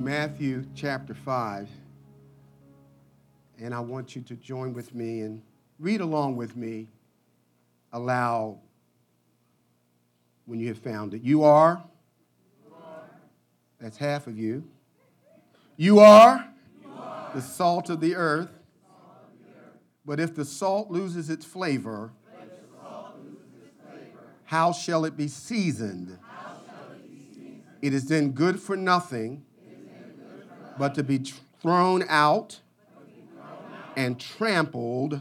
Matthew chapter 5. And I want you to join with me and read along with me aloud when you have found it. You are, that's half of you. You are, the salt of the earth. But if the salt loses its flavor, how shall it be seasoned? It is then good for nothing but to be thrown out and trampled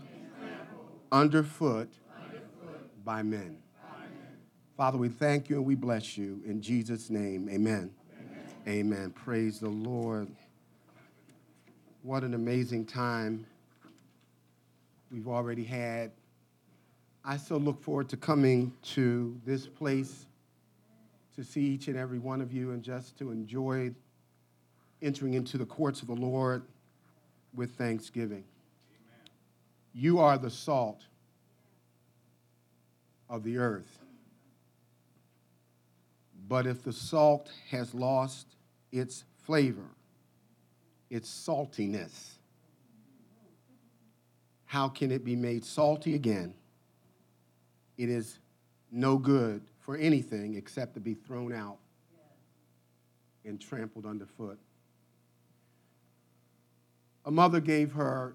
underfoot by men. Father, we thank you and we bless you. In Jesus' name, amen. Amen. Praise the Lord. What an amazing time we've already had. I so look forward to coming to this place to see each and every one of you and just to enjoy entering into the courts of the Lord with thanksgiving. Amen. You are the salt of the earth. But if the salt has lost its flavor, its saltiness, how can it be made salty again? It is no good for anything except to be thrown out and trampled underfoot a mother gave her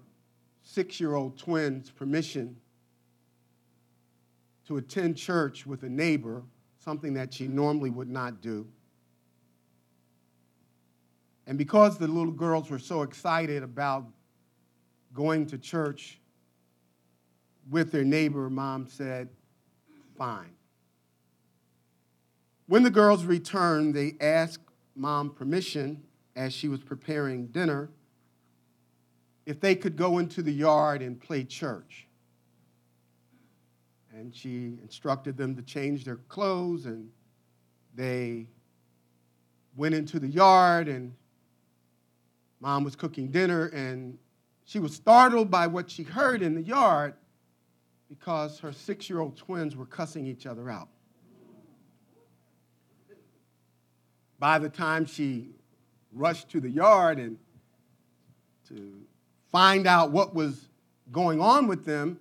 six year old twins permission to attend church with a neighbor, something that she normally would not do. And because the little girls were so excited about going to church with their neighbor, mom said, Fine. When the girls returned, they asked mom permission as she was preparing dinner if they could go into the yard and play church. And she instructed them to change their clothes, and they went into the yard, and mom was cooking dinner, and she was startled by what she heard in the yard because her six year old twins were cussing each other out. By the time she rushed to the yard and to find out what was going on with them,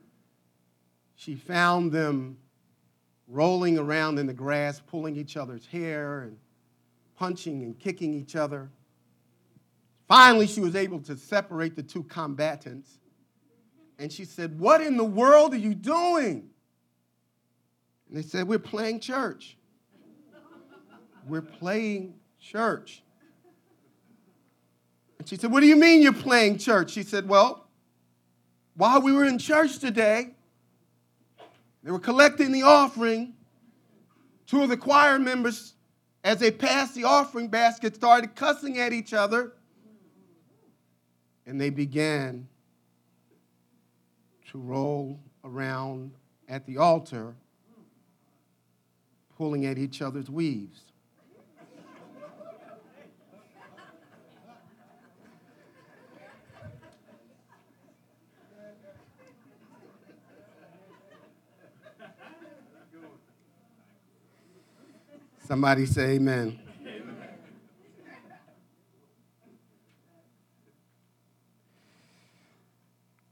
she found them rolling around in the grass, pulling each other's hair and punching and kicking each other. Finally, she was able to separate the two combatants. And she said, What in the world are you doing? And they said, We're playing church. We're playing church. And she said, What do you mean you're playing church? She said, Well, while we were in church today, they were collecting the offering. Two of the choir members, as they passed the offering basket, started cussing at each other. And they began to roll around at the altar, pulling at each other's weaves. Somebody say amen. amen.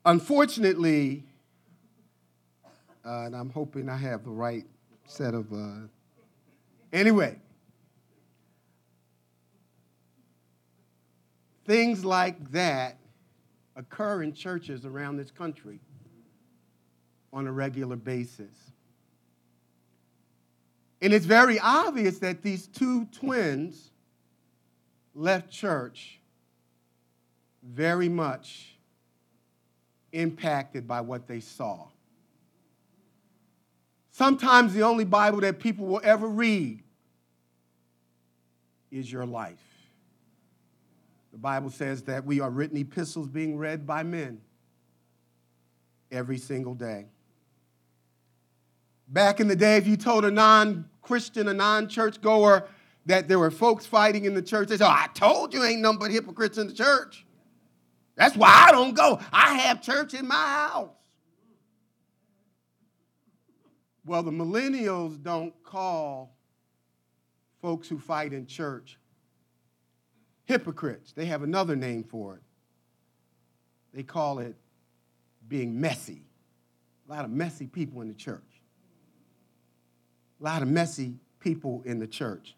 Unfortunately, uh, and I'm hoping I have the right set of. Uh, anyway, things like that occur in churches around this country on a regular basis. And it's very obvious that these two twins left church very much impacted by what they saw. Sometimes the only Bible that people will ever read is your life. The Bible says that we are written epistles being read by men every single day. Back in the day, if you told a non Christian, a non church goer, that there were folks fighting in the church, they said, oh, I told you ain't nothing but hypocrites in the church. That's why I don't go. I have church in my house. Well, the millennials don't call folks who fight in church hypocrites. They have another name for it. They call it being messy. A lot of messy people in the church. A lot of messy people in the church.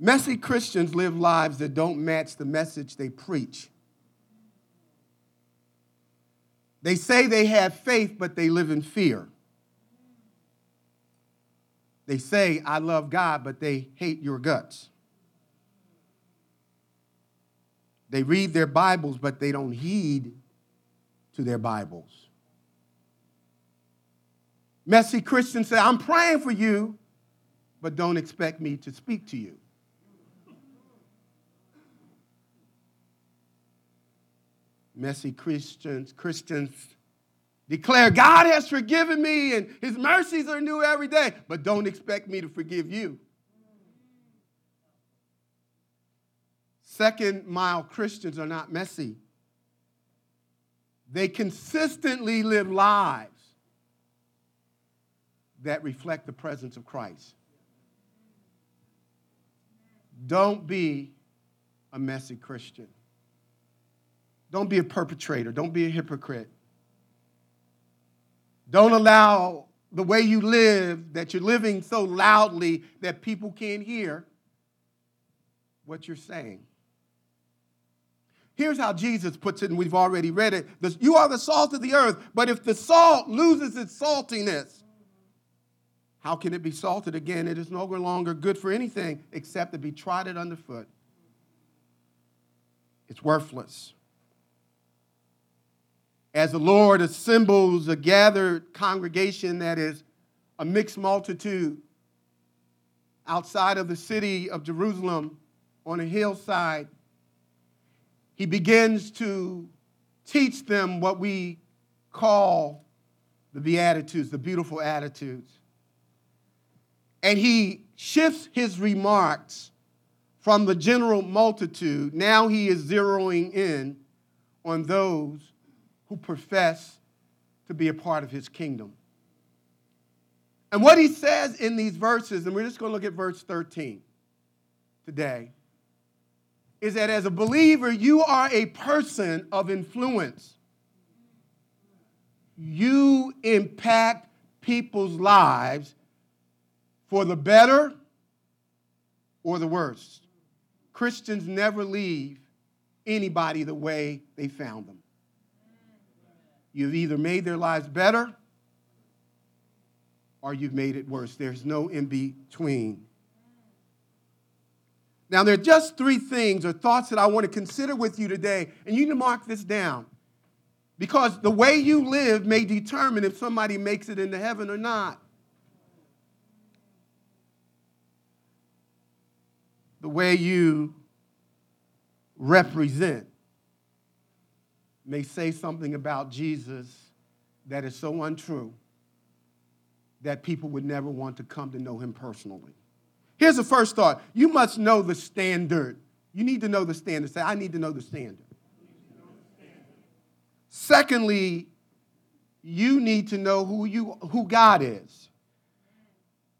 Messy Christians live lives that don't match the message they preach. They say they have faith, but they live in fear. They say, I love God, but they hate your guts. They read their Bibles, but they don't heed to their Bibles. Messy Christians say, I'm praying for you, but don't expect me to speak to you. Messy Christians, Christians declare, God has forgiven me and his mercies are new every day, but don't expect me to forgive you. Second mile Christians are not messy. They consistently live lives that reflect the presence of Christ. Don't be a messy Christian. Don't be a perpetrator. Don't be a hypocrite. Don't allow the way you live that you're living so loudly that people can't hear what you're saying. Here's how Jesus puts it, and we've already read it. You are the salt of the earth, but if the salt loses its saltiness, how can it be salted again? It is no longer good for anything except to be trodden underfoot. It's worthless. As the Lord assembles a gathered congregation that is a mixed multitude outside of the city of Jerusalem on a hillside, he begins to teach them what we call the Beatitudes, the beautiful attitudes. And he shifts his remarks from the general multitude. Now he is zeroing in on those who profess to be a part of his kingdom. And what he says in these verses, and we're just going to look at verse 13 today is that as a believer, you are a person of influence. You impact people's lives for the better or the worse. Christians never leave anybody the way they found them. You've either made their lives better or you've made it worse. There's no in between. Now, there are just three things or thoughts that I want to consider with you today, and you need to mark this down. Because the way you live may determine if somebody makes it into heaven or not. The way you represent may say something about Jesus that is so untrue that people would never want to come to know him personally. Here's the first thought you must know the standard. You need to know the standard. Say, I need to know the standard. Secondly, you need to know who, you, who God is.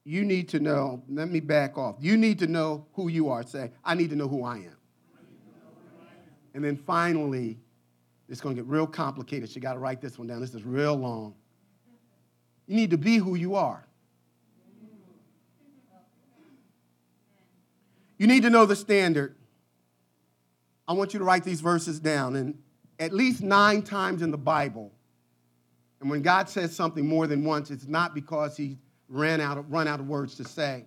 You need to know, let me back off. You need to know who you are. Say, I need to know who I am. And then finally, it's going to get real complicated. You got to write this one down. This is real long. You need to be who you are. You need to know the standard. I want you to write these verses down. And at least nine times in the Bible, and when God says something more than once, it's not because he ran out of, run out of words to say.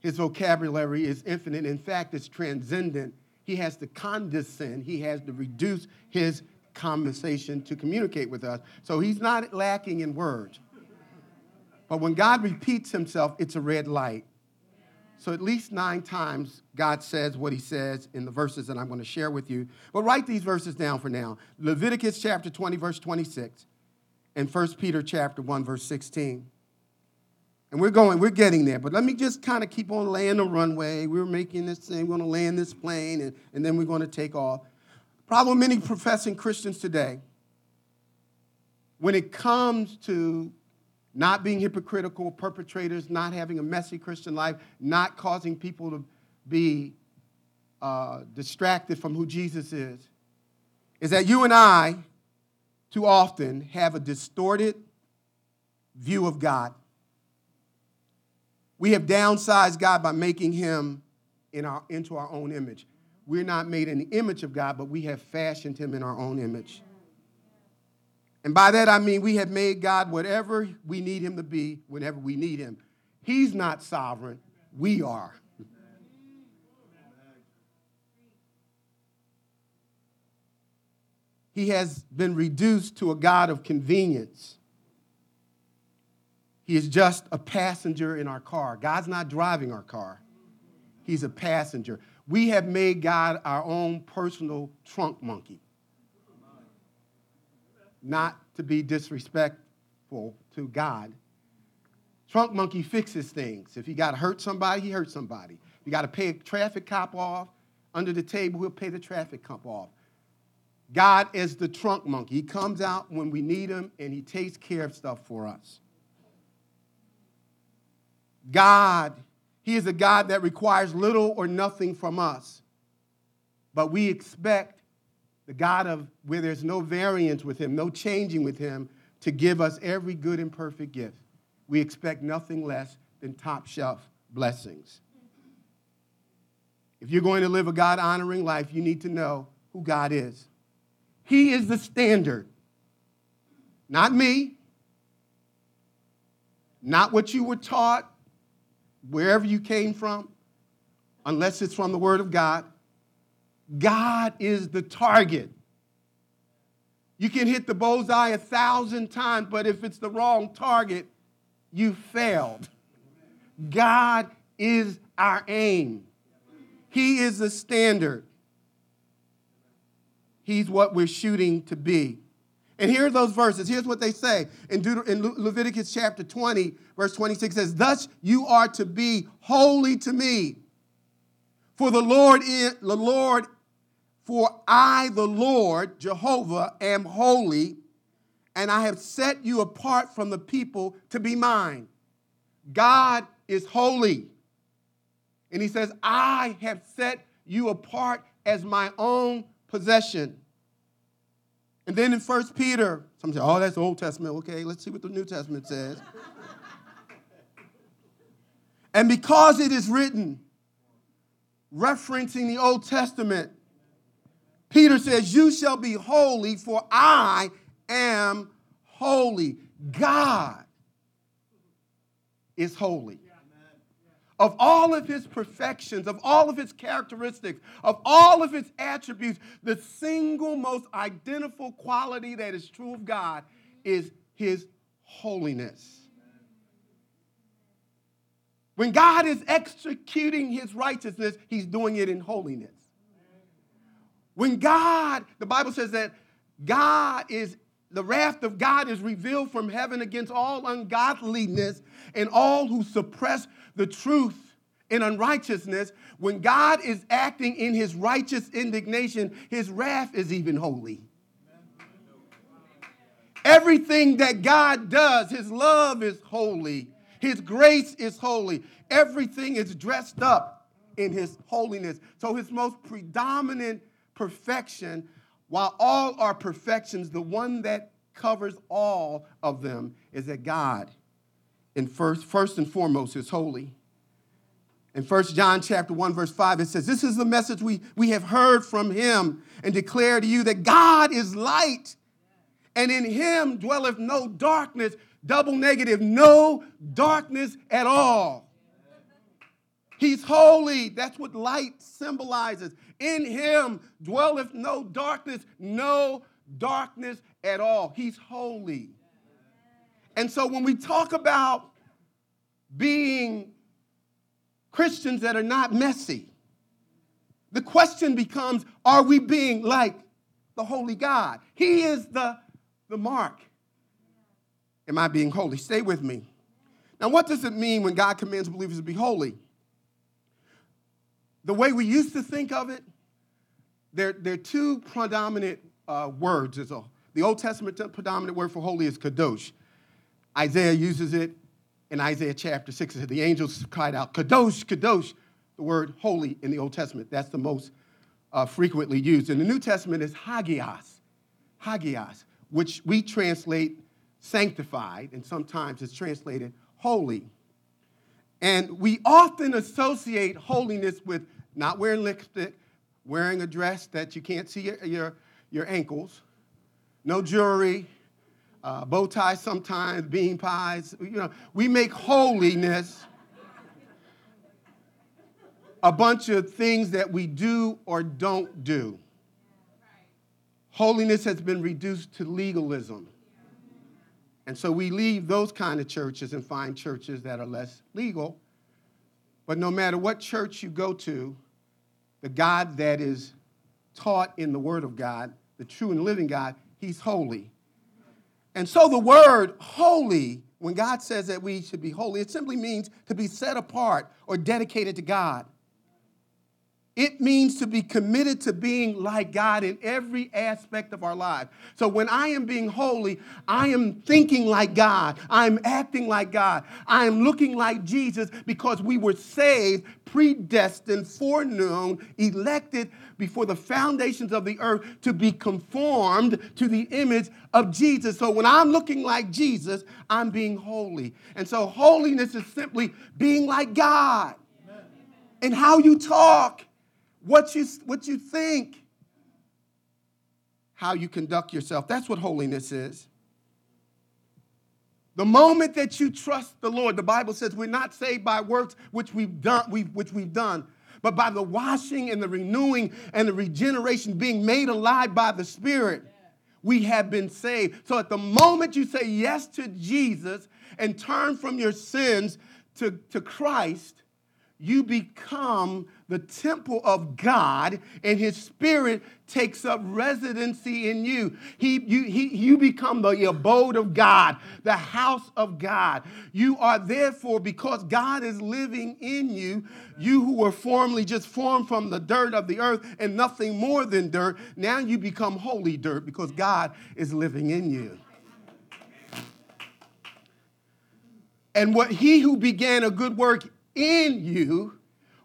His vocabulary is infinite. In fact, it's transcendent. He has to condescend, he has to reduce his conversation to communicate with us. So he's not lacking in words. But when God repeats himself, it's a red light. So at least nine times God says what he says in the verses that I'm going to share with you. But write these verses down for now. Leviticus chapter 20 verse 26 and 1 Peter chapter 1 verse 16. And we're going, we're getting there. But let me just kind of keep on laying the runway. We're making this thing, we're going to land this plane, and, and then we're going to take off. Problem many professing Christians today, when it comes to not being hypocritical perpetrators, not having a messy Christian life, not causing people to be uh, distracted from who Jesus is is that you and I, too often, have a distorted view of God. We have downsized God by making him in our, into our own image. We're not made in the image of God, but we have fashioned him in our own image. And by that I mean we have made God whatever we need him to be whenever we need him. He's not sovereign, we are. He has been reduced to a God of convenience. He is just a passenger in our car. God's not driving our car, He's a passenger. We have made God our own personal trunk monkey. Not to be disrespectful to God. Trunk monkey fixes things. If you got to hurt somebody, he hurts somebody. If you got to pay a traffic cop off under the table, he'll pay the traffic cop off. God is the trunk monkey. He comes out when we need him and he takes care of stuff for us. God, He is a God that requires little or nothing from us. But we expect the God of where there's no variance with Him, no changing with Him, to give us every good and perfect gift. We expect nothing less than top shelf blessings. If you're going to live a God honoring life, you need to know who God is. He is the standard, not me, not what you were taught, wherever you came from, unless it's from the Word of God, God is the target. You can hit the bullseye a thousand times, but if it's the wrong target, you failed. God is our aim. He is the standard. He's what we're shooting to be. And here are those verses. Here's what they say in, Deut- in Le- Leviticus chapter 20, verse 26 says, Thus you are to be holy to me. For the Lord is the Lord, for I, the Lord, Jehovah, am holy, and I have set you apart from the people to be mine. God is holy. And he says, I have set you apart as my own possession. And then in 1 Peter, some say, oh, that's the Old Testament. Okay, let's see what the New Testament says. and because it is written, referencing the Old Testament, Peter says, You shall be holy, for I am holy. God is holy of all of his perfections, of all of his characteristics, of all of his attributes, the single most identical quality that is true of God is his holiness. When God is executing his righteousness, he's doing it in holiness. When God, the Bible says that God is, the wrath of God is revealed from heaven against all ungodliness and all who suppress the truth in unrighteousness, when God is acting in his righteous indignation, his wrath is even holy. Everything that God does, his love is holy, his grace is holy. Everything is dressed up in his holiness. So, his most predominant perfection, while all are perfections, the one that covers all of them is that God and first, first and foremost is holy. In 1 John chapter 1, verse 5, it says, This is the message we, we have heard from him and declare to you that God is light, and in him dwelleth no darkness, double negative, no darkness at all. He's holy. That's what light symbolizes. In him dwelleth no darkness, no darkness at all. He's holy. And so when we talk about being Christians that are not messy, the question becomes are we being like the holy God? He is the, the mark. Am I being holy? Stay with me. Now, what does it mean when God commands believers to be holy? The way we used to think of it, there, there are two predominant uh, words. There's a, the Old Testament predominant word for holy is kadosh. Isaiah uses it in Isaiah chapter 6. The angels cried out, Kadosh, Kadosh, the word holy in the Old Testament. That's the most uh, frequently used. In the New Testament is hagios, hagios, which we translate sanctified, and sometimes it's translated holy. And we often associate holiness with not wearing lipstick, wearing a dress that you can't see your, your, your ankles, no jewelry, uh, bow ties sometimes, bean pies. You know, we make holiness a bunch of things that we do or don't do. Holiness has been reduced to legalism. And so we leave those kind of churches and find churches that are less legal. But no matter what church you go to, the God that is taught in the Word of God, the true and living God, He's holy. And so the word holy, when God says that we should be holy, it simply means to be set apart or dedicated to God. It means to be committed to being like God in every aspect of our life. So when I am being holy, I am thinking like God. I'm acting like God. I am looking like Jesus because we were saved, predestined, foreknown, elected before the foundations of the earth to be conformed to the image of Jesus. So when I'm looking like Jesus, I'm being holy. And so holiness is simply being like God and how you talk what you, what you think, how you conduct yourself. That's what holiness is. The moment that you trust the Lord, the Bible says we're not saved by works which we've done, we which we've done, but by the washing and the renewing and the regeneration, being made alive by the Spirit, we have been saved. So at the moment you say yes to Jesus and turn from your sins to, to Christ, you become the temple of God, and His Spirit takes up residency in you. He, you, he, you become the abode of God, the house of God. You are therefore, because God is living in you, you who were formerly just formed from the dirt of the earth and nothing more than dirt, now you become holy dirt because God is living in you. And what he who began a good work in you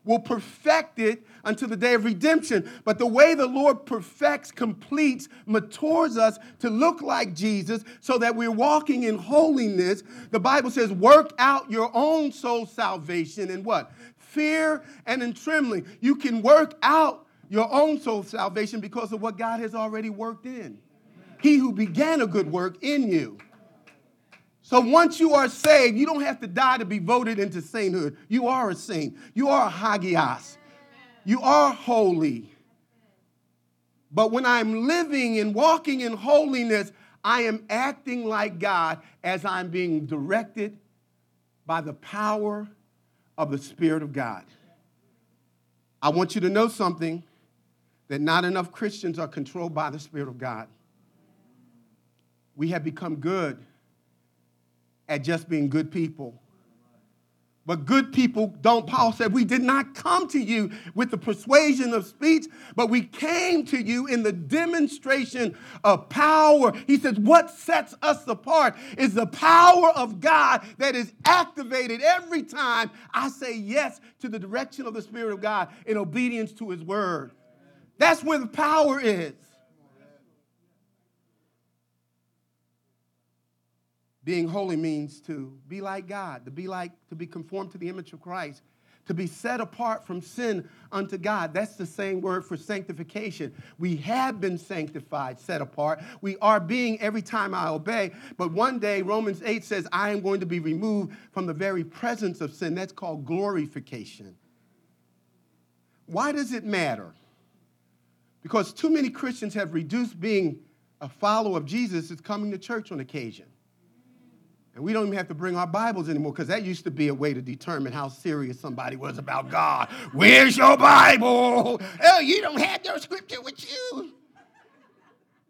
will perfect it until the day of redemption. But the way the Lord perfects, completes, matures us to look like Jesus so that we're walking in holiness, the Bible says, work out your own soul salvation in what? Fear and in trembling. You can work out your own soul salvation because of what God has already worked in. He who began a good work in you so once you are saved, you don't have to die to be voted into sainthood. You are a saint. You are a hagios. You are holy. But when I'm living and walking in holiness, I am acting like God as I'm being directed by the power of the Spirit of God. I want you to know something that not enough Christians are controlled by the Spirit of God. We have become good at just being good people. But good people don't, Paul said, we did not come to you with the persuasion of speech, but we came to you in the demonstration of power. He says, what sets us apart is the power of God that is activated every time I say yes to the direction of the Spirit of God in obedience to His word. That's where the power is. Being holy means to be like God, to be like, to be conformed to the image of Christ, to be set apart from sin unto God. That's the same word for sanctification. We have been sanctified, set apart. We are being every time I obey. But one day, Romans 8 says, I am going to be removed from the very presence of sin. That's called glorification. Why does it matter? Because too many Christians have reduced being a follower of Jesus as coming to church on occasion. And we don't even have to bring our Bibles anymore because that used to be a way to determine how serious somebody was about God. Where's your Bible? Oh, you don't have your scripture with you.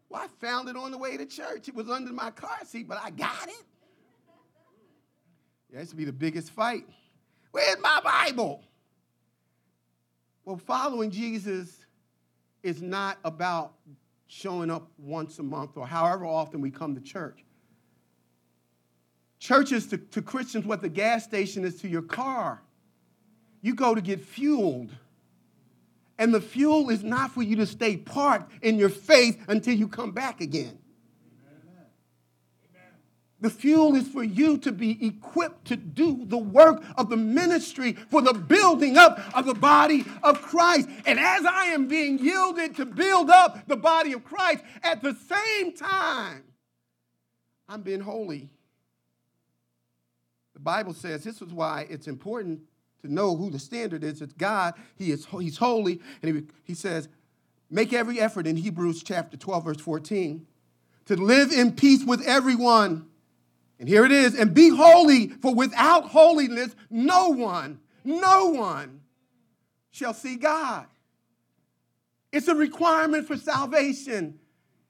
Well, I found it on the way to church. It was under my car seat, but I got it. Yeah, used to be the biggest fight. Where's my Bible? Well, following Jesus is not about showing up once a month or however often we come to church. Church is to, to Christians what the gas station is to your car. you go to get fueled. And the fuel is not for you to stay parked in your faith until you come back again. The fuel is for you to be equipped to do the work of the ministry for the building up of the body of Christ. And as I am being yielded to build up the body of Christ, at the same time, I'm being holy. Bible says this is why it's important to know who the standard is. It's God. He is He's holy. And he, he says, make every effort in Hebrews chapter 12, verse 14, to live in peace with everyone and here it is, and be holy, for without holiness, no one, no one shall see God. It's a requirement for salvation.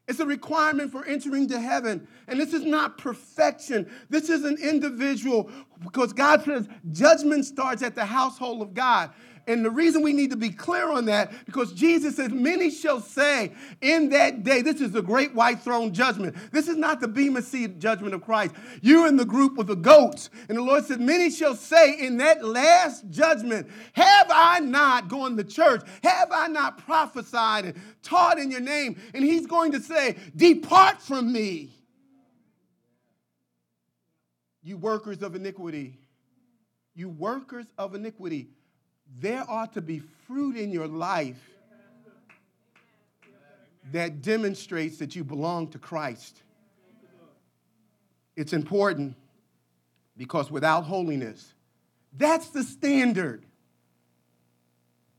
It's a requirement for entering to heaven. And this is not perfection. This is an individual because God says judgment starts at the household of God. And the reason we need to be clear on that, because Jesus says, Many shall say in that day, this is the great white throne judgment. This is not the Bema seat judgment of Christ. You're in the group with the goats. And the Lord said, Many shall say in that last judgment, Have I not gone to church? Have I not prophesied and taught in your name? And he's going to say, Depart from me, you workers of iniquity. You workers of iniquity there ought to be fruit in your life that demonstrates that you belong to Christ. It's important because without holiness, that's the standard.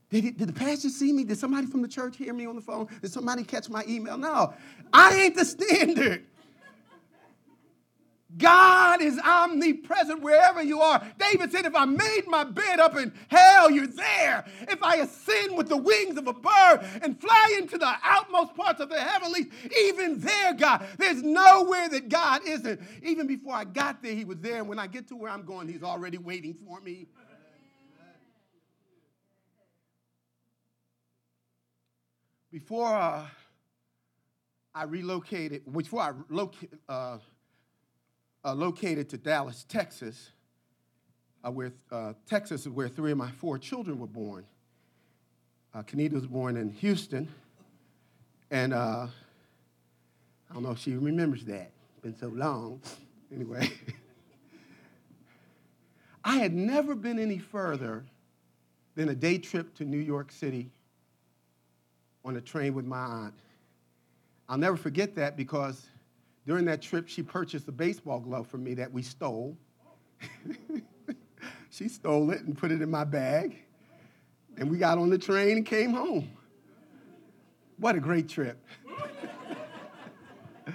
Did, it, did, the pastor see me? Did somebody from the church hear me on the phone? Did somebody catch my email? No, I ain't the standard. God is omnipresent wherever you are. David said, If I made my bed up in hell, you're there. If I ascend with the wings of a bird and fly into the outmost parts of the heavenlies, even there, God, there's nowhere that God isn't. Even before I got there, He was there. And when I get to where I'm going, He's already waiting for me. Before uh, I relocated, before I located, uh, uh, located to Dallas, Texas, uh, where uh, Texas is where three of my four children were born. Uh, Kanita was born in Houston, and uh, I don't know if she remembers that. It's been so long. Anyway, I had never been any further than a day trip to New York City on a train with my aunt. I'll never forget that because during that trip, she purchased a baseball glove for me that we stole. she stole it and put it in my bag. And we got on the train and came home. What a great trip.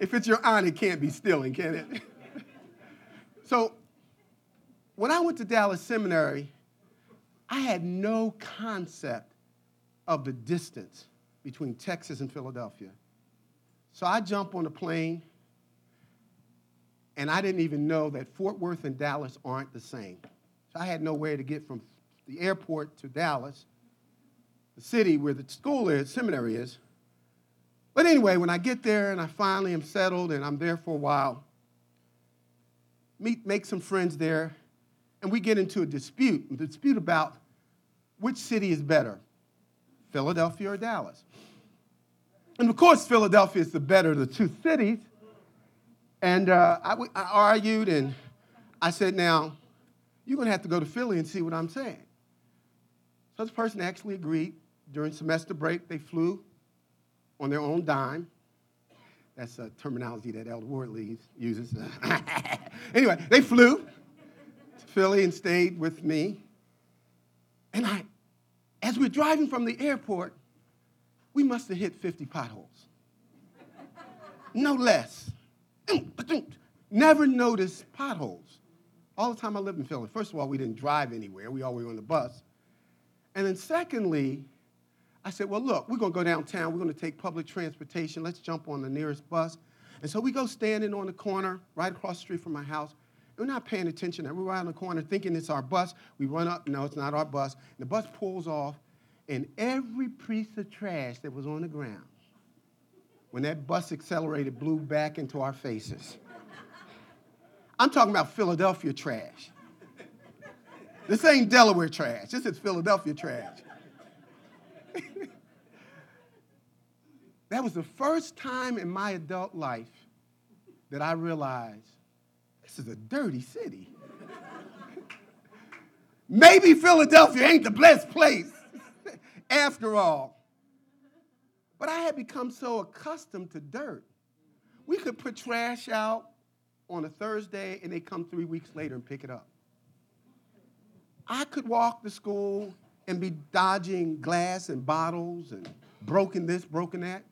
if it's your aunt, it can't be stealing, can it? so, when I went to Dallas Seminary, I had no concept of the distance between Texas and Philadelphia. So I jump on a plane, and I didn't even know that Fort Worth and Dallas aren't the same. So I had no way to get from the airport to Dallas, the city where the school is, seminary is. But anyway, when I get there and I finally am settled and I'm there for a while, meet, make some friends there, and we get into a dispute, a dispute about which city is better, Philadelphia or Dallas. And of course, Philadelphia is the better of the two cities. And uh, I, I argued and I said, now, you're going to have to go to Philly and see what I'm saying. So this person actually agreed. During semester break, they flew on their own dime. That's a terminology that Elder Wardley uses. anyway, they flew to Philly and stayed with me. And I, as we're driving from the airport, we must have hit 50 potholes. No less. Never noticed potholes. All the time I lived in Philly. First of all, we didn't drive anywhere. We always were on the bus. And then secondly, I said, well, look, we're going to go downtown. We're going to take public transportation. Let's jump on the nearest bus. And so we go standing on the corner right across the street from my house. We're not paying attention. We're right on the corner thinking it's our bus. We run up. No, it's not our bus. And the bus pulls off and every piece of trash that was on the ground, when that bus accelerated, blew back into our faces. I'm talking about Philadelphia trash. This ain't Delaware trash. This is Philadelphia trash. that was the first time in my adult life that I realized this is a dirty city. Maybe Philadelphia ain't the blessed place after all. But I had become so accustomed to dirt. We could put trash out on a Thursday and they come three weeks later and pick it up. I could walk to school and be dodging glass and bottles and broken this, broken that.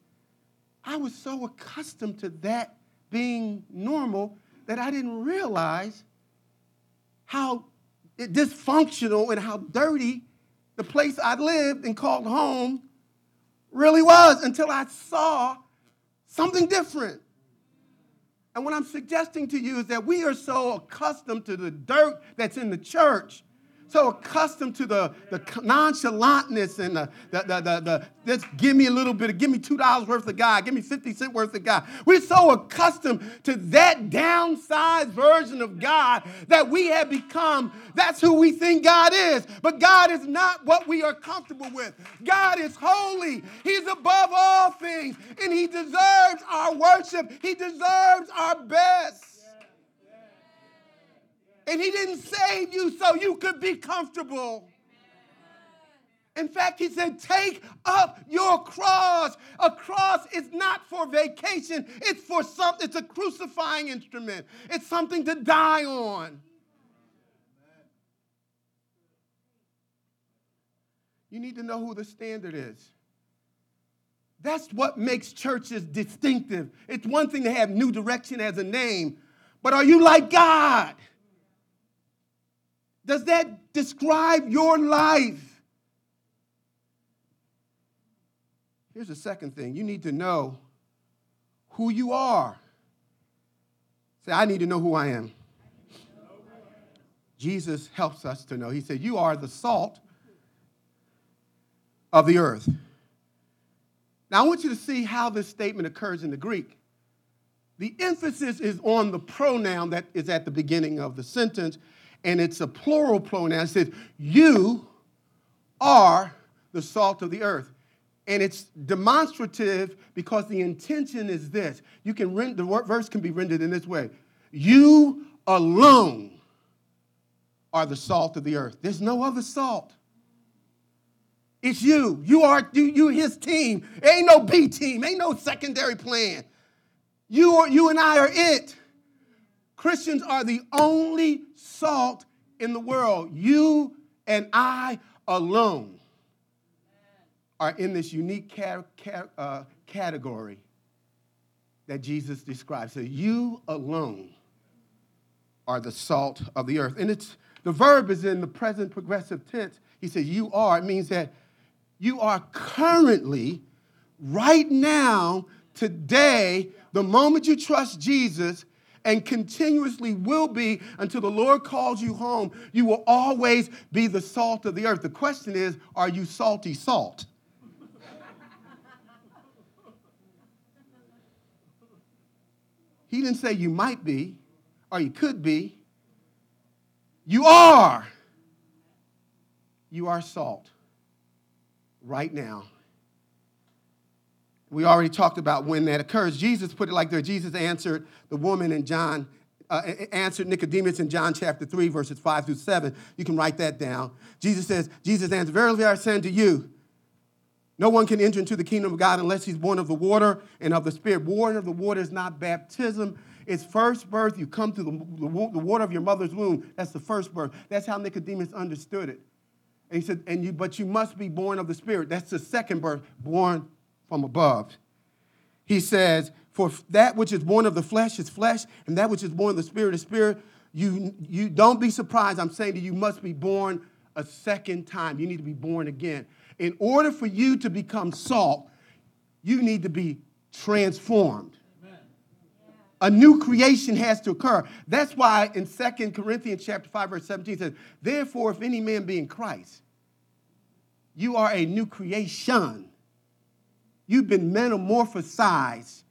I was so accustomed to that being normal that I didn't realize how dysfunctional and how dirty the place I lived and called home really was until I saw something different. And what I'm suggesting to you is that we are so accustomed to the dirt that's in the church so accustomed to the, the nonchalantness and the, the, the, the, the give me a little bit of, give me $2 worth of God, give me 50 cent worth of God. We're so accustomed to that downsized version of God that we have become, that's who we think God is. But God is not what we are comfortable with. God is holy. He's above all things, and He deserves our worship. He deserves our best. And He didn't save you so you could be comfortable. In fact, he said, Take up your cross. A cross is not for vacation, it's for something, it's a crucifying instrument, it's something to die on. You need to know who the standard is. That's what makes churches distinctive. It's one thing to have New Direction as a name, but are you like God? Does that describe your life? Here's the second thing you need to know who you are. Say, I need to know who I am. Jesus helps us to know. He said, You are the salt of the earth. Now, I want you to see how this statement occurs in the Greek. The emphasis is on the pronoun that is at the beginning of the sentence, and it's a plural pronoun. It says, You are the salt of the earth. And it's demonstrative because the intention is this. You can rend, the verse can be rendered in this way. You alone are the salt of the earth. There's no other salt. It's you. You are you, you his team. Ain't no B team. Ain't no secondary plan. You are you and I are it. Christians are the only salt in the world. You and I alone are in this unique ca- ca- uh, category that Jesus describes. So you alone are the salt of the earth. And it's the verb is in the present progressive tense. He says you are. It means that you are currently, right now, today, the moment you trust Jesus, and continuously will be until the Lord calls you home. You will always be the salt of the earth. The question is are you salty salt? He didn't say you might be or you could be. You are. You are salt right now we already talked about when that occurs. Jesus put it like there. Jesus answered the woman in John, uh, answered Nicodemus in John chapter 3, verses 5 through 7. You can write that down. Jesus says, Jesus answered, Verily I say unto you, no one can enter into the kingdom of God unless he's born of the water and of the Spirit. Born of the water is not baptism. It's first birth. You come through the, the water of your mother's womb. That's the first birth. That's how Nicodemus understood it. And he said, and you, but you must be born of the Spirit. That's the second birth, born from above. He says, For that which is born of the flesh is flesh, and that which is born of the spirit is spirit. You, you don't be surprised. I'm saying that you must be born a second time. You need to be born again. In order for you to become salt, you need to be transformed. A new creation has to occur. That's why in 2 Corinthians chapter 5, verse 17 says, Therefore, if any man be in Christ, you are a new creation. You've been metamorphosized.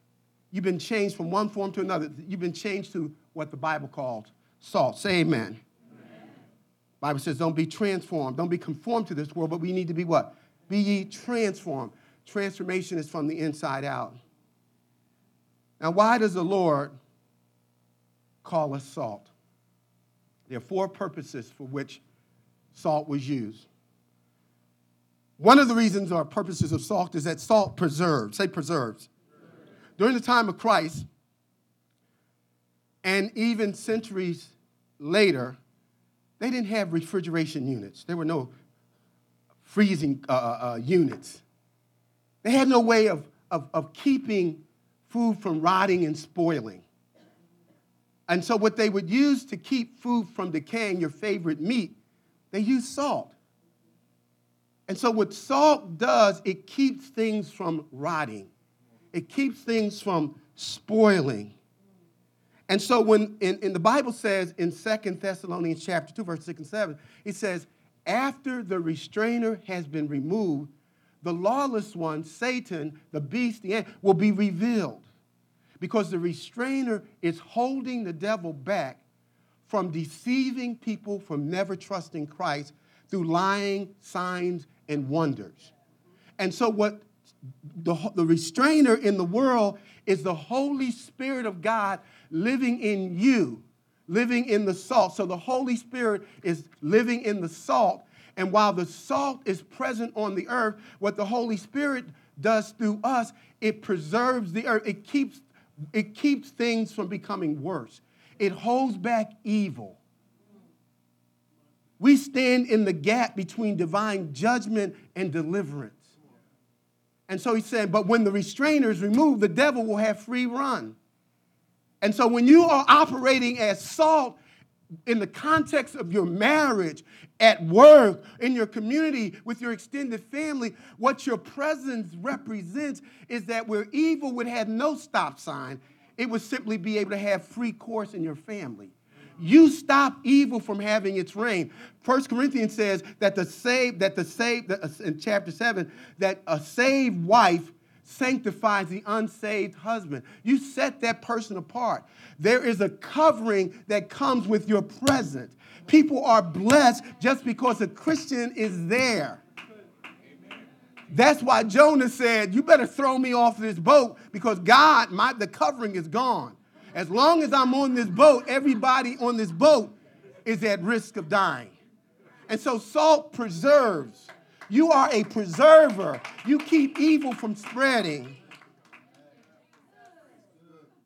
You've been changed from one form to another. You've been changed to what the Bible calls salt. Say amen. amen. Bible says, don't be transformed, don't be conformed to this world, but we need to be what? Be ye transformed. Transformation is from the inside out. Now, why does the Lord call us salt? There are four purposes for which salt was used. One of the reasons or purposes of salt is that salt preserves. Say preserves. During the time of Christ, and even centuries later, they didn't have refrigeration units. There were no freezing uh, uh, uh, units. They had no way of, of, of keeping food from rotting and spoiling. And so, what they would use to keep food from decaying, your favorite meat, they use salt. And so, what salt does, it keeps things from rotting, it keeps things from spoiling. And so when in, in the Bible says in Second Thessalonians chapter 2, verse 6 and 7, it says, after the restrainer has been removed, the lawless one, Satan, the beast, the end, will be revealed. Because the restrainer is holding the devil back from deceiving people from never trusting Christ through lying signs and wonders. And so, what the, the restrainer in the world is the Holy Spirit of God living in you, living in the salt. So the Holy Spirit is living in the salt. And while the salt is present on the earth, what the Holy Spirit does through us, it preserves the earth. It keeps, it keeps things from becoming worse. It holds back evil. We stand in the gap between divine judgment and deliverance. And so he's saying, but when the restrainer is removed, the devil will have free run. And so when you are operating as salt in the context of your marriage, at work, in your community, with your extended family, what your presence represents is that where evil would have no stop sign, it would simply be able to have free course in your family. You stop evil from having its reign. First Corinthians says that the saved, that the saved, uh, in chapter 7, that a saved wife sanctifies the unsaved husband. You set that person apart. There is a covering that comes with your presence. People are blessed just because a Christian is there. That's why Jonah said, You better throw me off this boat because God, my, the covering is gone. As long as I'm on this boat, everybody on this boat is at risk of dying. And so salt preserves. You are a preserver. You keep evil from spreading.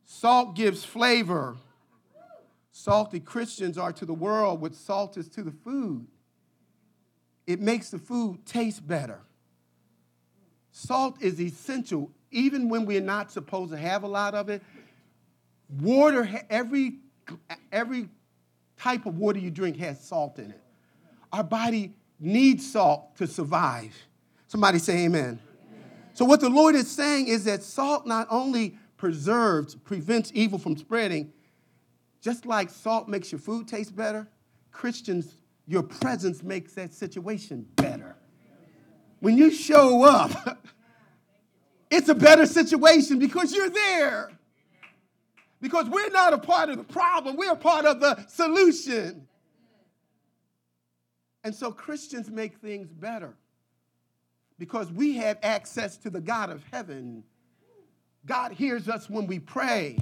Salt gives flavor. Salty Christians are to the world what salt is to the food. It makes the food taste better. Salt is essential, even when we're not supposed to have a lot of it. Water, every, every type of water you drink has salt in it. Our body needs salt to survive. Somebody say amen. amen. So, what the Lord is saying is that salt not only preserves, prevents evil from spreading, just like salt makes your food taste better, Christians, your presence makes that situation better. When you show up, it's a better situation because you're there. Because we're not a part of the problem, we're a part of the solution. And so Christians make things better because we have access to the God of heaven. God hears us when we pray.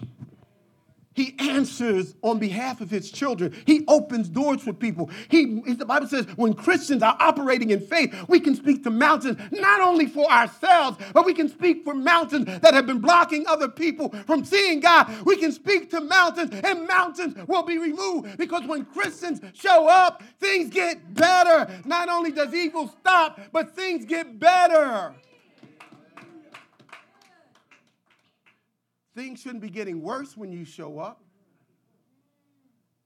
He answers on behalf of his children. He opens doors for people. He, the Bible says when Christians are operating in faith, we can speak to mountains, not only for ourselves, but we can speak for mountains that have been blocking other people from seeing God. We can speak to mountains, and mountains will be removed because when Christians show up, things get better. Not only does evil stop, but things get better. Things shouldn't be getting worse when you show up.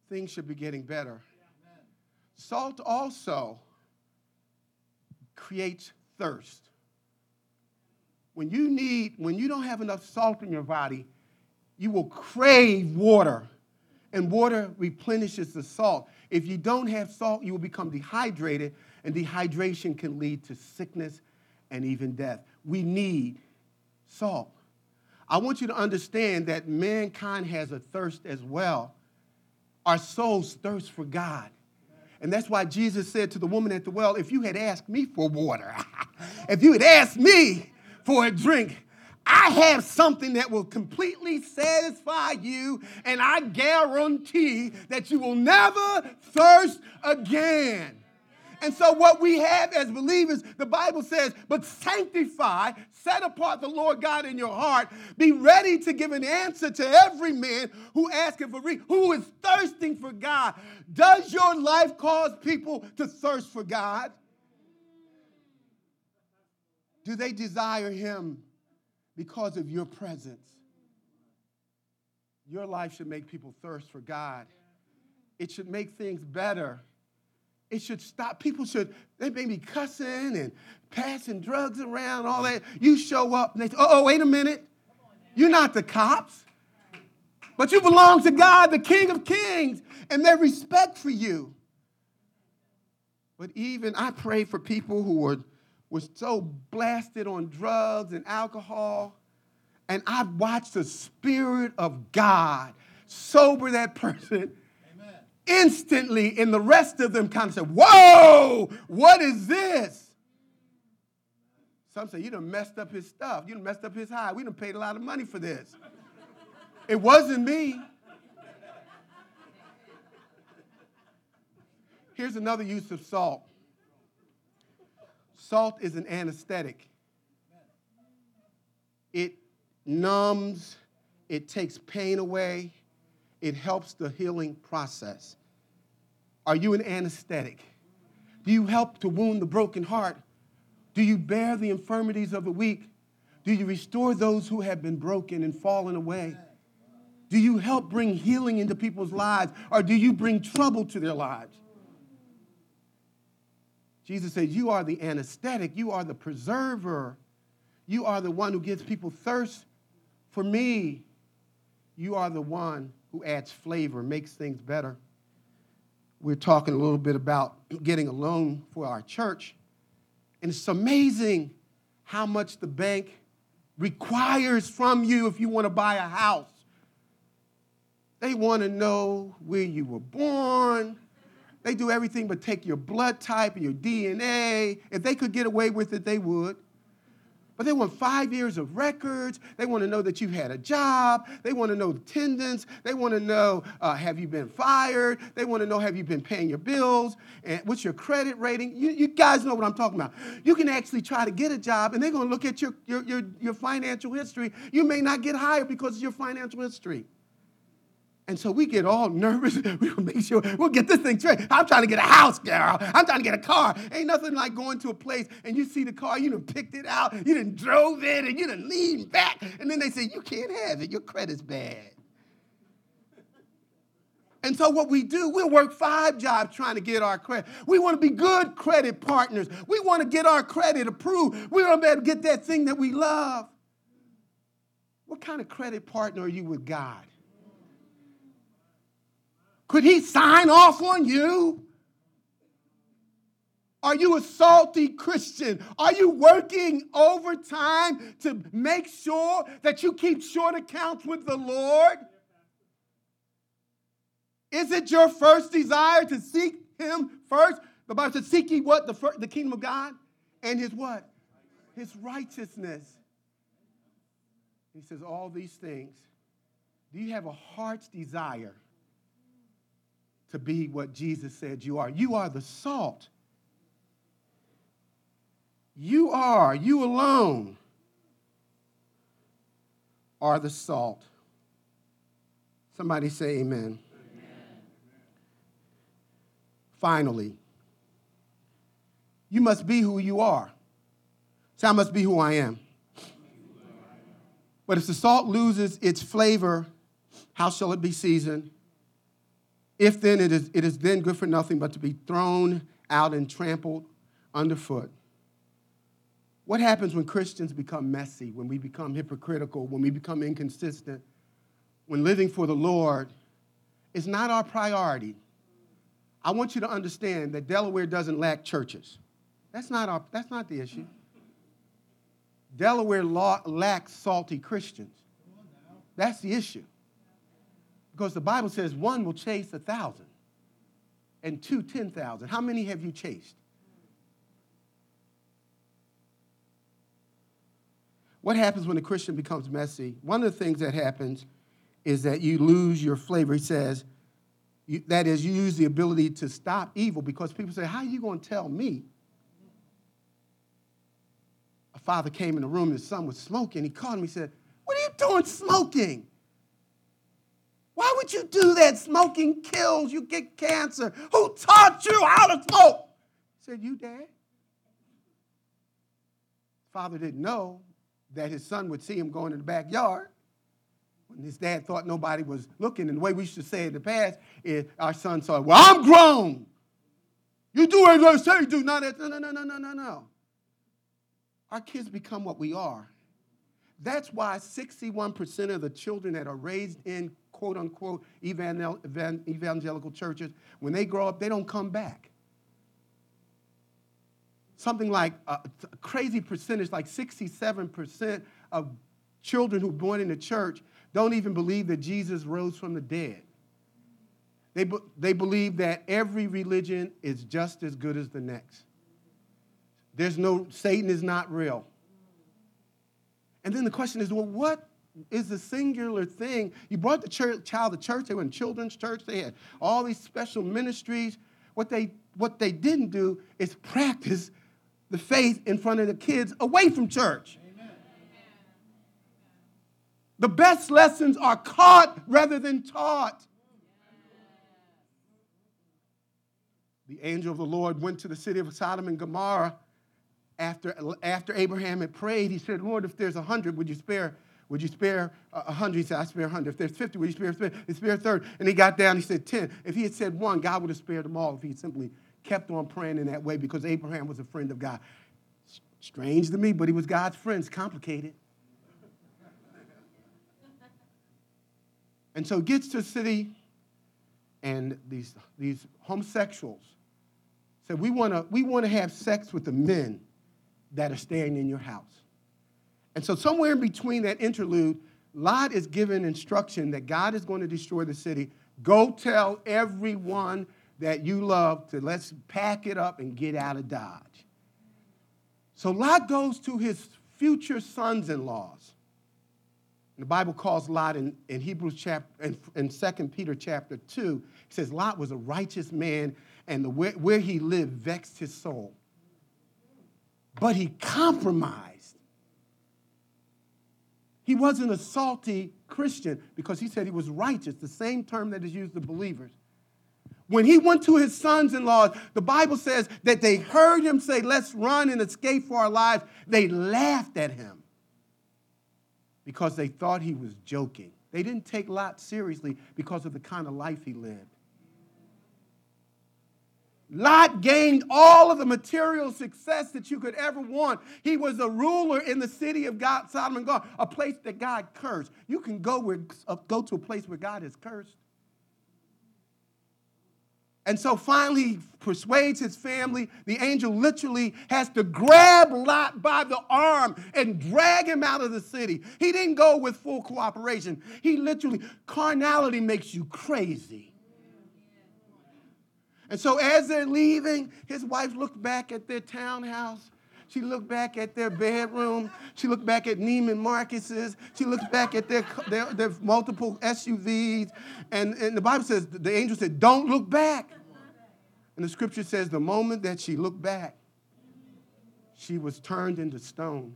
Things should be getting better. Salt also creates thirst. When you need, when you don't have enough salt in your body, you will crave water. And water replenishes the salt. If you don't have salt, you will become dehydrated, and dehydration can lead to sickness and even death. We need salt. I want you to understand that mankind has a thirst as well. Our souls thirst for God. And that's why Jesus said to the woman at the well, If you had asked me for water, if you had asked me for a drink, I have something that will completely satisfy you, and I guarantee that you will never thirst again. And so, what we have as believers, the Bible says, but sanctify, set apart the Lord God in your heart. Be ready to give an answer to every man who asks for re- who is thirsting for God. Does your life cause people to thirst for God? Do they desire Him because of your presence? Your life should make people thirst for God. It should make things better it should stop. People should, they may be cussing and passing drugs around, all that. You show up and they say, oh, wait a minute. You're not the cops. But you belong to God, the King of Kings, and their respect for you. But even I pray for people who were, were so blasted on drugs and alcohol, and I've watched the Spirit of God sober that person instantly, and the rest of them kind of said, Whoa, what is this? Some say, You done messed up his stuff. You done messed up his high. We done paid a lot of money for this. It wasn't me. Here's another use of salt salt is an anesthetic, it numbs, it takes pain away, it helps the healing process. Are you an anesthetic? Do you help to wound the broken heart? Do you bear the infirmities of the weak? Do you restore those who have been broken and fallen away? Do you help bring healing into people's lives or do you bring trouble to their lives? Jesus said, You are the anesthetic, you are the preserver, you are the one who gives people thirst for me. You are the one who adds flavor, makes things better. We're talking a little bit about getting a loan for our church. And it's amazing how much the bank requires from you if you want to buy a house. They want to know where you were born. They do everything but take your blood type and your DNA. If they could get away with it, they would. But they want five years of records. They want to know that you had a job. They want to know attendance. They want to know uh, have you been fired. They want to know have you been paying your bills and what's your credit rating. You, you guys know what I'm talking about. You can actually try to get a job and they're going to look at your, your, your, your financial history. You may not get hired because of your financial history. And so we get all nervous. We'll make sure we'll get this thing straight. I'm trying to get a house, girl. I'm trying to get a car. Ain't nothing like going to a place and you see the car, you done picked it out, you done drove it, and you done leaned back. And then they say, You can't have it. Your credit's bad. And so what we do, we'll work five jobs trying to get our credit. We want to be good credit partners. We want to get our credit approved. We want to be able to get that thing that we love. What kind of credit partner are you with God? Could he sign off on you? Are you a salty Christian? Are you working overtime to make sure that you keep short accounts with the Lord? Is it your first desire to seek Him first? The Bible says, Seek ye what? The, first, the kingdom of God and His what? His righteousness. He says, All these things. Do you have a heart's desire to be what Jesus said you are. You are the salt. You are, you alone are the salt. Somebody say amen. amen. Finally, you must be who you are. Say, I must be who I am. But if the salt loses its flavor, how shall it be seasoned? If then it is, it is then good for nothing but to be thrown out and trampled underfoot. What happens when Christians become messy, when we become hypocritical, when we become inconsistent, when living for the Lord is not our priority? I want you to understand that Delaware doesn't lack churches. That's not, our, that's not the issue. Delaware lacks salty Christians. That's the issue. Because the Bible says one will chase a thousand. and two 10,000. How many have you chased? What happens when a Christian becomes messy? One of the things that happens is that you lose your flavor. He says, you, that is, you use the ability to stop evil because people say, How are you going to tell me? A father came in the room, his son was smoking. He called him, he said, What are you doing smoking? Why would you do that? Smoking kills, you get cancer. Who taught you how to smoke? He said, You, dad. Father didn't know that his son would see him going in the backyard when his dad thought nobody was looking. And the way we used to say in the past is our son saw, Well, I'm grown. You do as I say, do not. No, no, no, no, no, no, no. Our kids become what we are. That's why 61% of the children that are raised in quote unquote evangelical churches, when they grow up, they don't come back. Something like uh, a crazy percentage, like 67% of children who are born in the church don't even believe that Jesus rose from the dead. They, they believe that every religion is just as good as the next. There's no, Satan is not real. And then the question is, well, what is a singular thing? You brought the church, child to church, they were in children's church, they had all these special ministries. What they, what they didn't do is practice the faith in front of the kids away from church. The best lessons are caught rather than taught. The angel of the Lord went to the city of Sodom and Gomorrah after, after Abraham had prayed. He said, Lord, if there's a hundred, would you spare? Would you spare a hundred? He said, I spare a hundred. If there's 50, would you spare, spare, spare a third? And he got down, he said 10. If he had said one, God would have spared them all if he had simply kept on praying in that way because Abraham was a friend of God. Strange to me, but he was God's friend. It's complicated. And so gets to the city, and these, these homosexuals said, We want to we wanna have sex with the men that are staying in your house. And so, somewhere in between that interlude, Lot is given instruction that God is going to destroy the city. Go tell everyone that you love to let's pack it up and get out of Dodge. So Lot goes to his future sons in laws the Bible calls Lot in, in Hebrews chapter, in, in 2 Peter chapter 2, it says Lot was a righteous man and the, where, where he lived vexed his soul. But he compromised. He wasn't a salty Christian because he said he was righteous, the same term that is used of believers. When he went to his sons in law, the Bible says that they heard him say, Let's run and escape for our lives. They laughed at him because they thought he was joking. They didn't take Lot seriously because of the kind of life he lived. Lot gained all of the material success that you could ever want. He was a ruler in the city of God, Sodom and Gomorrah, a place that God cursed. You can go, where, uh, go to a place where God is cursed. And so finally, he persuades his family. The angel literally has to grab Lot by the arm and drag him out of the city. He didn't go with full cooperation. He literally, carnality makes you crazy. And so as they're leaving, his wife looked back at their townhouse. She looked back at their bedroom. She looked back at Neiman Marcus's. She looked back at their, their, their multiple SUVs. And, and the Bible says, the angel said, Don't look back. And the scripture says, the moment that she looked back, she was turned into stone.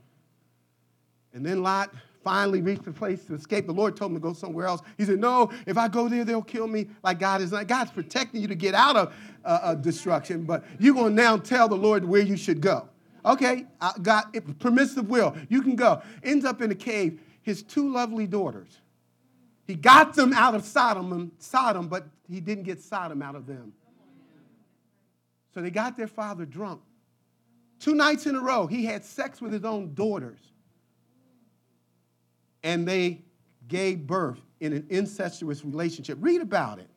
And then Lot finally reached the place to escape. The Lord told him to go somewhere else. He said, No, if I go there, they'll kill me. Like God is not. God's protecting you to get out of uh, uh, destruction, but you're going to now tell the Lord where you should go. Okay, God, permissive will. You can go. Ends up in a cave. His two lovely daughters. He got them out of Sodom, Sodom, but he didn't get Sodom out of them. So they got their father drunk. Two nights in a row, he had sex with his own daughters. And they gave birth in an incestuous relationship. Read about it.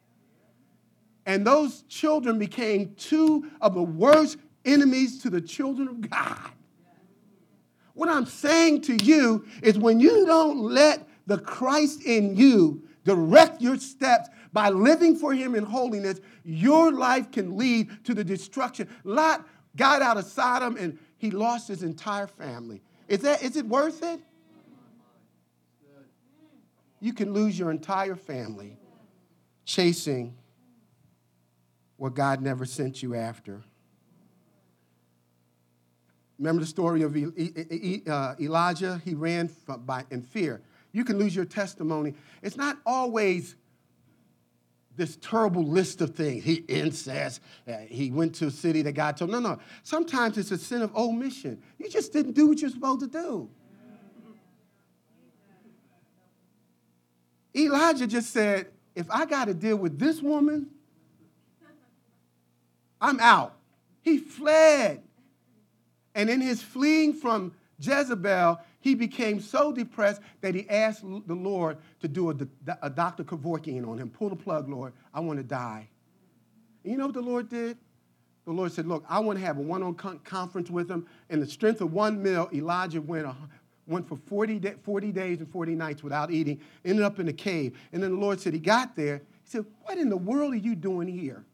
And those children became two of the worst enemies to the children of God. What I'm saying to you is when you don't let the Christ in you direct your steps by living for him in holiness, your life can lead to the destruction. Lot got out of Sodom and he lost his entire family. Is, that, is it worth it? You can lose your entire family chasing what God never sent you after. Remember the story of uh, Elijah? He ran by, in fear. You can lose your testimony. It's not always this terrible list of things. He incest. Uh, he went to a city that God told. No, no. Sometimes it's a sin of omission. You just didn't do what you're supposed to do. Elijah just said, if I got to deal with this woman, I'm out. He fled. And in his fleeing from Jezebel, he became so depressed that he asked the Lord to do a, a Dr. Kevorkian on him. Pull the plug, Lord. I want to die. And you know what the Lord did? The Lord said, Look, I want to have a one-on-one conference with him. In the strength of one meal, Elijah went, went for 40, 40 days and 40 nights without eating, ended up in a cave. And then the Lord said, He got there. He said, What in the world are you doing here?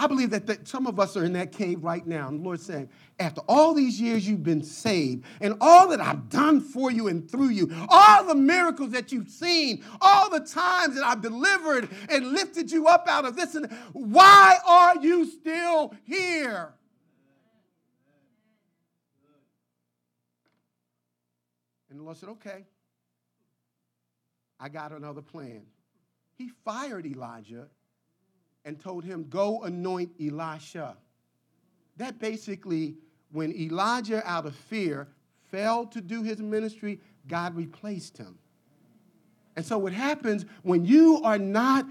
I believe that, that some of us are in that cave right now. And the Lord's saying, after all these years you've been saved, and all that I've done for you and through you, all the miracles that you've seen, all the times that I've delivered and lifted you up out of this, and why are you still here? And the Lord said, okay, I got another plan. He fired Elijah and told him, Go anoint Elisha. That basically, when Elijah, out of fear, failed to do his ministry, God replaced him. And so, what happens when you are not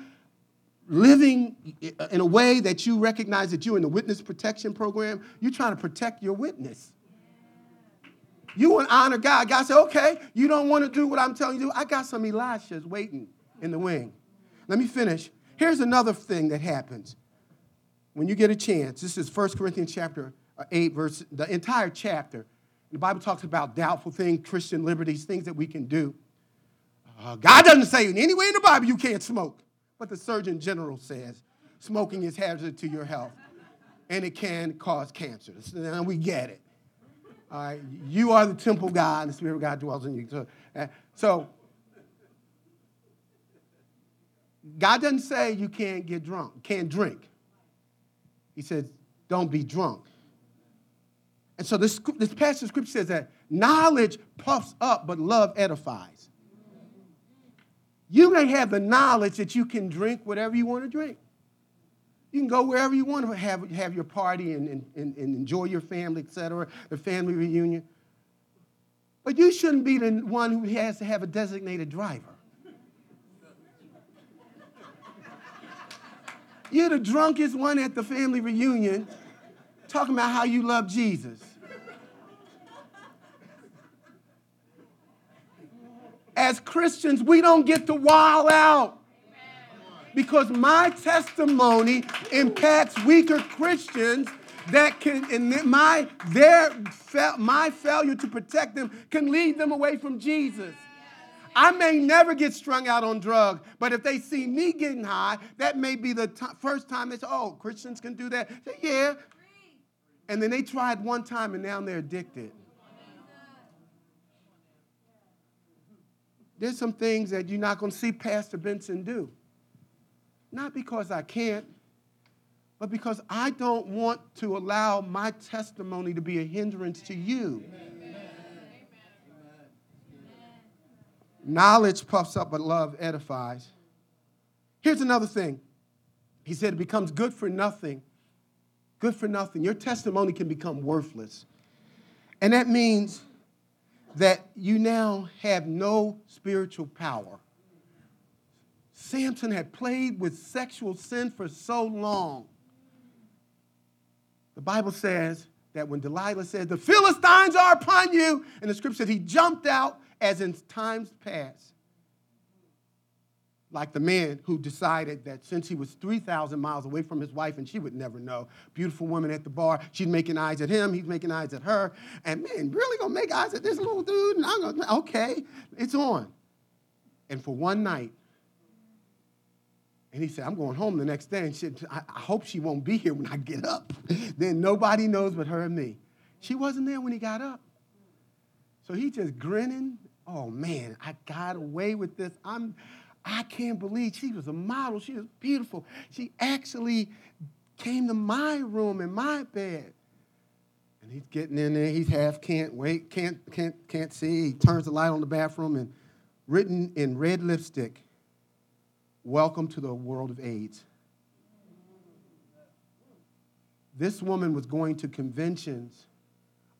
living uh, in a way that you recognize that you're in the witness protection program, you're trying to protect your witness. You want to honor God. God said, okay, you don't want to do what I'm telling you to do. I got some Elishas waiting in the wing. Let me finish. Here's another thing that happens when you get a chance. This is 1 Corinthians chapter uh, 8, verse, the entire chapter. The Bible talks about doubtful things, Christian liberties, things that we can do. Uh, God doesn't say in any way in the Bible you can't smoke, but the Surgeon General says smoking is hazardous to your health and it can cause cancer. Now we get it. All right, you are the temple God, and the Spirit of God dwells in you. So, uh, so God doesn't say you can't get drunk, can't drink. He says, don't be drunk. And so this, this passage of scripture says that knowledge puffs up, but love edifies. You may have the knowledge that you can drink whatever you want to drink. You can go wherever you want to have, have your party and, and, and enjoy your family, etc., the family reunion. But you shouldn't be the one who has to have a designated driver. You're the drunkest one at the family reunion talking about how you love Jesus. As Christians, we don't get to wild out because my testimony impacts weaker Christians that can, and my, their, my failure to protect them can lead them away from Jesus. I may never get strung out on drugs, but if they see me getting high, that may be the t- first time they say, oh, Christians can do that. Say, yeah. And then they tried one time and now they're addicted. There's some things that you're not going to see Pastor Benson do. Not because I can't, but because I don't want to allow my testimony to be a hindrance to you. Amen. Knowledge puffs up, but love edifies. Here's another thing. He said it becomes good for nothing. Good for nothing. Your testimony can become worthless. And that means that you now have no spiritual power. Samson had played with sexual sin for so long. The Bible says that when Delilah said, The Philistines are upon you, and the scripture says he jumped out as in times past. Like the man who decided that since he was 3,000 miles away from his wife and she would never know, beautiful woman at the bar, she's making eyes at him, he's making eyes at her, and man, really gonna make eyes at this little dude? And I'm gonna, okay, it's on. And for one night, and he said, I'm going home the next day. And she, I, I hope she won't be here when I get up. then nobody knows but her and me. She wasn't there when he got up. So he just grinning. Oh man, I got away with this. I'm I can't believe she was a model. She was beautiful. She actually came to my room in my bed. And he's getting in there. He's half can't wait, can't can't can't see. He turns the light on the bathroom and written in red lipstick, "Welcome to the world of AIDS." This woman was going to conventions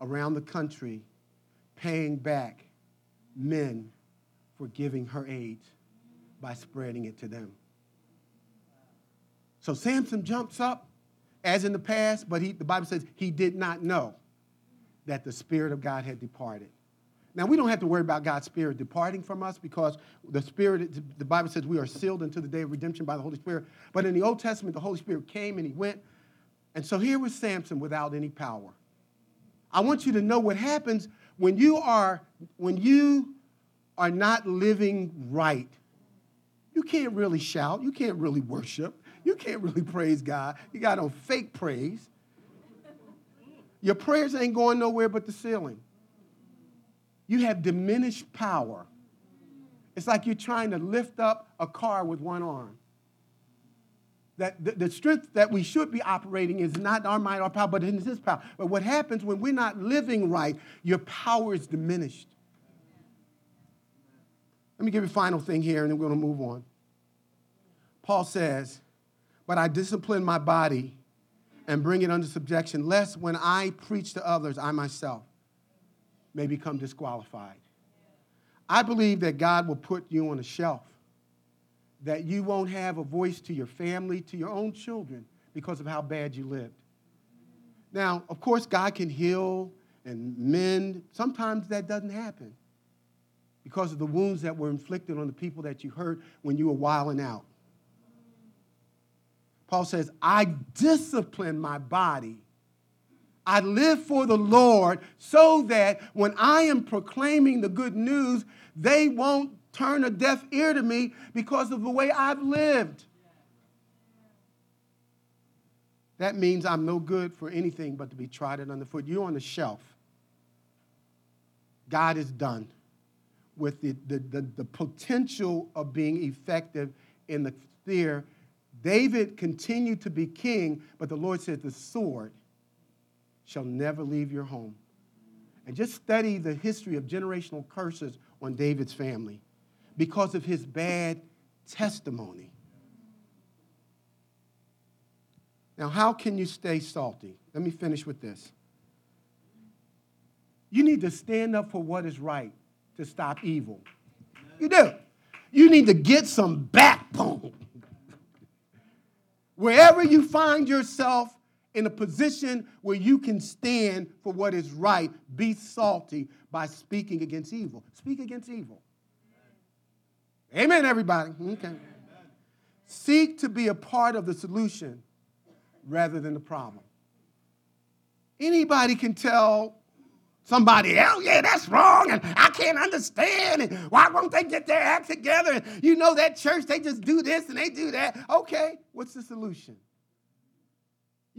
around the country paying back men for giving her AIDS by spreading it to them. So Samson jumps up, as in the past, but he, the Bible says he did not know that the Spirit of God had departed. Now, we don't have to worry about God's Spirit departing from us because the Spirit, the Bible says we are sealed until the day of redemption by the Holy Spirit. But in the Old Testament, the Holy Spirit came and he went. And so here was Samson without any power. I want you to know what happens when you are, when you are not living right you can't really shout. You can't really worship. You can't really praise God. You got on fake praise. Your prayers ain't going nowhere but the ceiling. You have diminished power. It's like you're trying to lift up a car with one arm. That the, the strength that we should be operating is not our mind, our power, but in His power. But what happens when we're not living right, your power is diminished. Let me give you a final thing here, and then we're going to move on. Paul says, But I discipline my body and bring it under subjection, lest when I preach to others, I myself may become disqualified. I believe that God will put you on a shelf, that you won't have a voice to your family, to your own children, because of how bad you lived. Now, of course, God can heal and mend. Sometimes that doesn't happen because of the wounds that were inflicted on the people that you hurt when you were wilding out. Paul says, I discipline my body. I live for the Lord so that when I am proclaiming the good news, they won't turn a deaf ear to me because of the way I've lived. That means I'm no good for anything but to be trodden underfoot. You're on the shelf. God is done with the, the, the, the potential of being effective in the sphere David continued to be king, but the Lord said, The sword shall never leave your home. And just study the history of generational curses on David's family because of his bad testimony. Now, how can you stay salty? Let me finish with this. You need to stand up for what is right to stop evil. You do. You need to get some backbone. Wherever you find yourself in a position where you can stand for what is right, be salty by speaking against evil. Speak against evil. Amen, everybody. Okay. Seek to be a part of the solution rather than the problem. Anybody can tell somebody else, yeah, that's wrong, and I can't understand, and why won't they get their act together? You know that church, they just do this and they do that. Okay, what's the solution?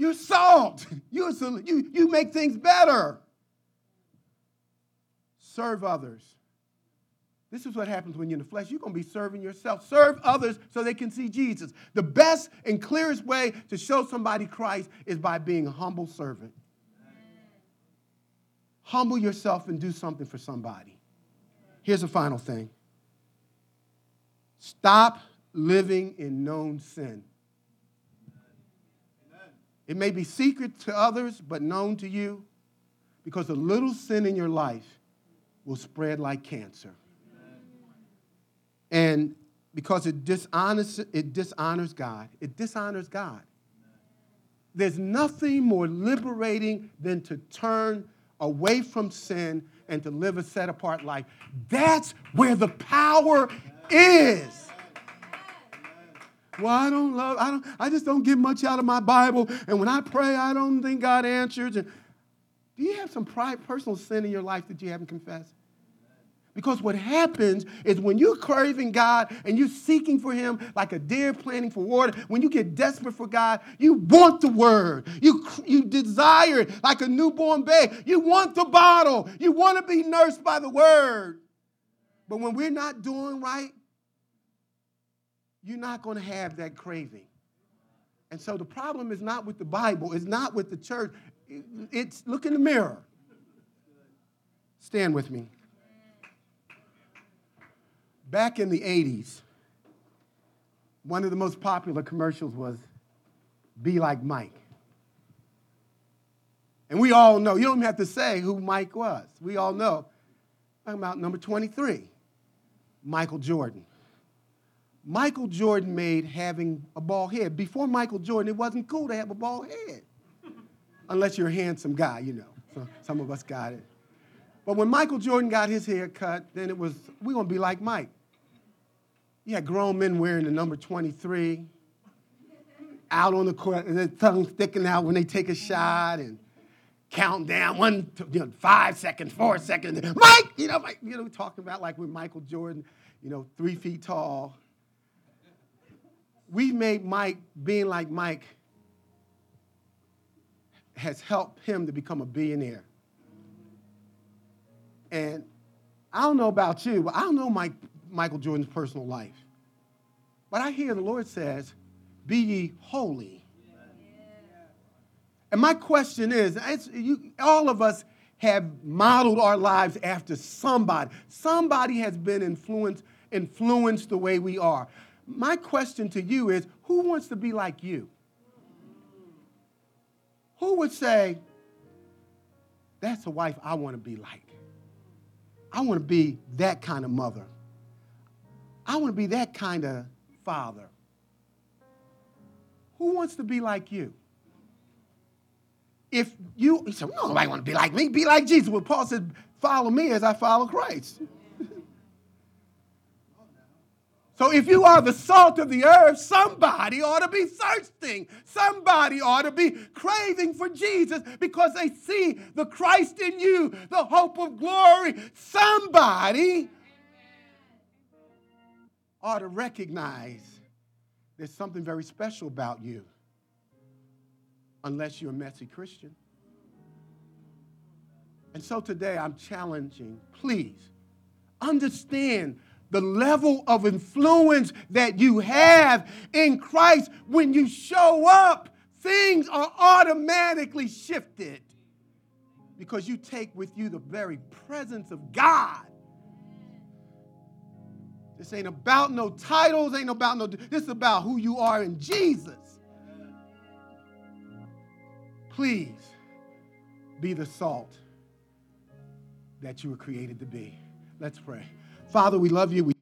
You're salt. You're, you, you make things better. Serve others. This is what happens when you're in the flesh. You're going to be serving yourself. Serve others so they can see Jesus. The best and clearest way to show somebody Christ is by being a humble servant humble yourself and do something for somebody. Here's the final thing stop living in known sin. It may be secret to others, but known to you, because a little sin in your life will spread like cancer. And because it dishonors, it dishonors God. It dishonors God. There's nothing more liberating than to turn away from sin and to live a set apart life. That's where the power is. Well, I don't love, I don't, I just don't get much out of my Bible. And when I pray, I don't think God answers. And do you have some pride, personal sin in your life that you haven't confessed? Because what happens is when you're craving God and you're seeking for Him like a deer planting for water, when you get desperate for God, you want the Word. You, you desire it like a newborn babe. You want the bottle. You want to be nursed by the Word. But when we're not doing right, you're not going to have that craving. And so the problem is not with the Bible, it's not with the church. It's look in the mirror. Stand with me back in the 80s, one of the most popular commercials was Be Like Mike. And we all know, you don't even have to say who Mike was. We all know. I'm about number 23, Michael Jordan. Michael Jordan made having a bald head. Before Michael Jordan, it wasn't cool to have a bald head. Unless you're a handsome guy, you know. So some of us got it. But when Michael Jordan got his hair cut, then it was, we're going to be like Mike. You had grown men wearing the number 23 out on the court, and their tongue sticking out when they take a shot and count down one, two, you know, five seconds, four seconds. Mike, you know, Mike, you know, we talking about like with Michael Jordan, you know, three feet tall. We made Mike being like Mike has helped him to become a billionaire. And I don't know about you, but I don't know Mike Michael Jordan's personal life. But I hear the Lord says, Be ye holy. And my question is you, all of us have modeled our lives after somebody. Somebody has been influenced, influenced the way we are. My question to you is who wants to be like you? Who would say, That's a wife I want to be like? I want to be that kind of mother. I want to be that kind of father. Who wants to be like you? If you, he said, no, nobody want to be like me. Be like Jesus. Well, Paul said, follow me as I follow Christ. So if you are the salt of the earth, somebody ought to be thirsting. Somebody ought to be craving for Jesus because they see the Christ in you, the hope of glory. Somebody ought to recognize there's something very special about you, unless you're a messy Christian. And so today I'm challenging, please understand the level of influence that you have in Christ when you show up. Things are automatically shifted because you take with you the very presence of God this ain't about no titles, ain't about no, this is about who you are in Jesus. Please be the salt that you were created to be. Let's pray. Father, we love you. We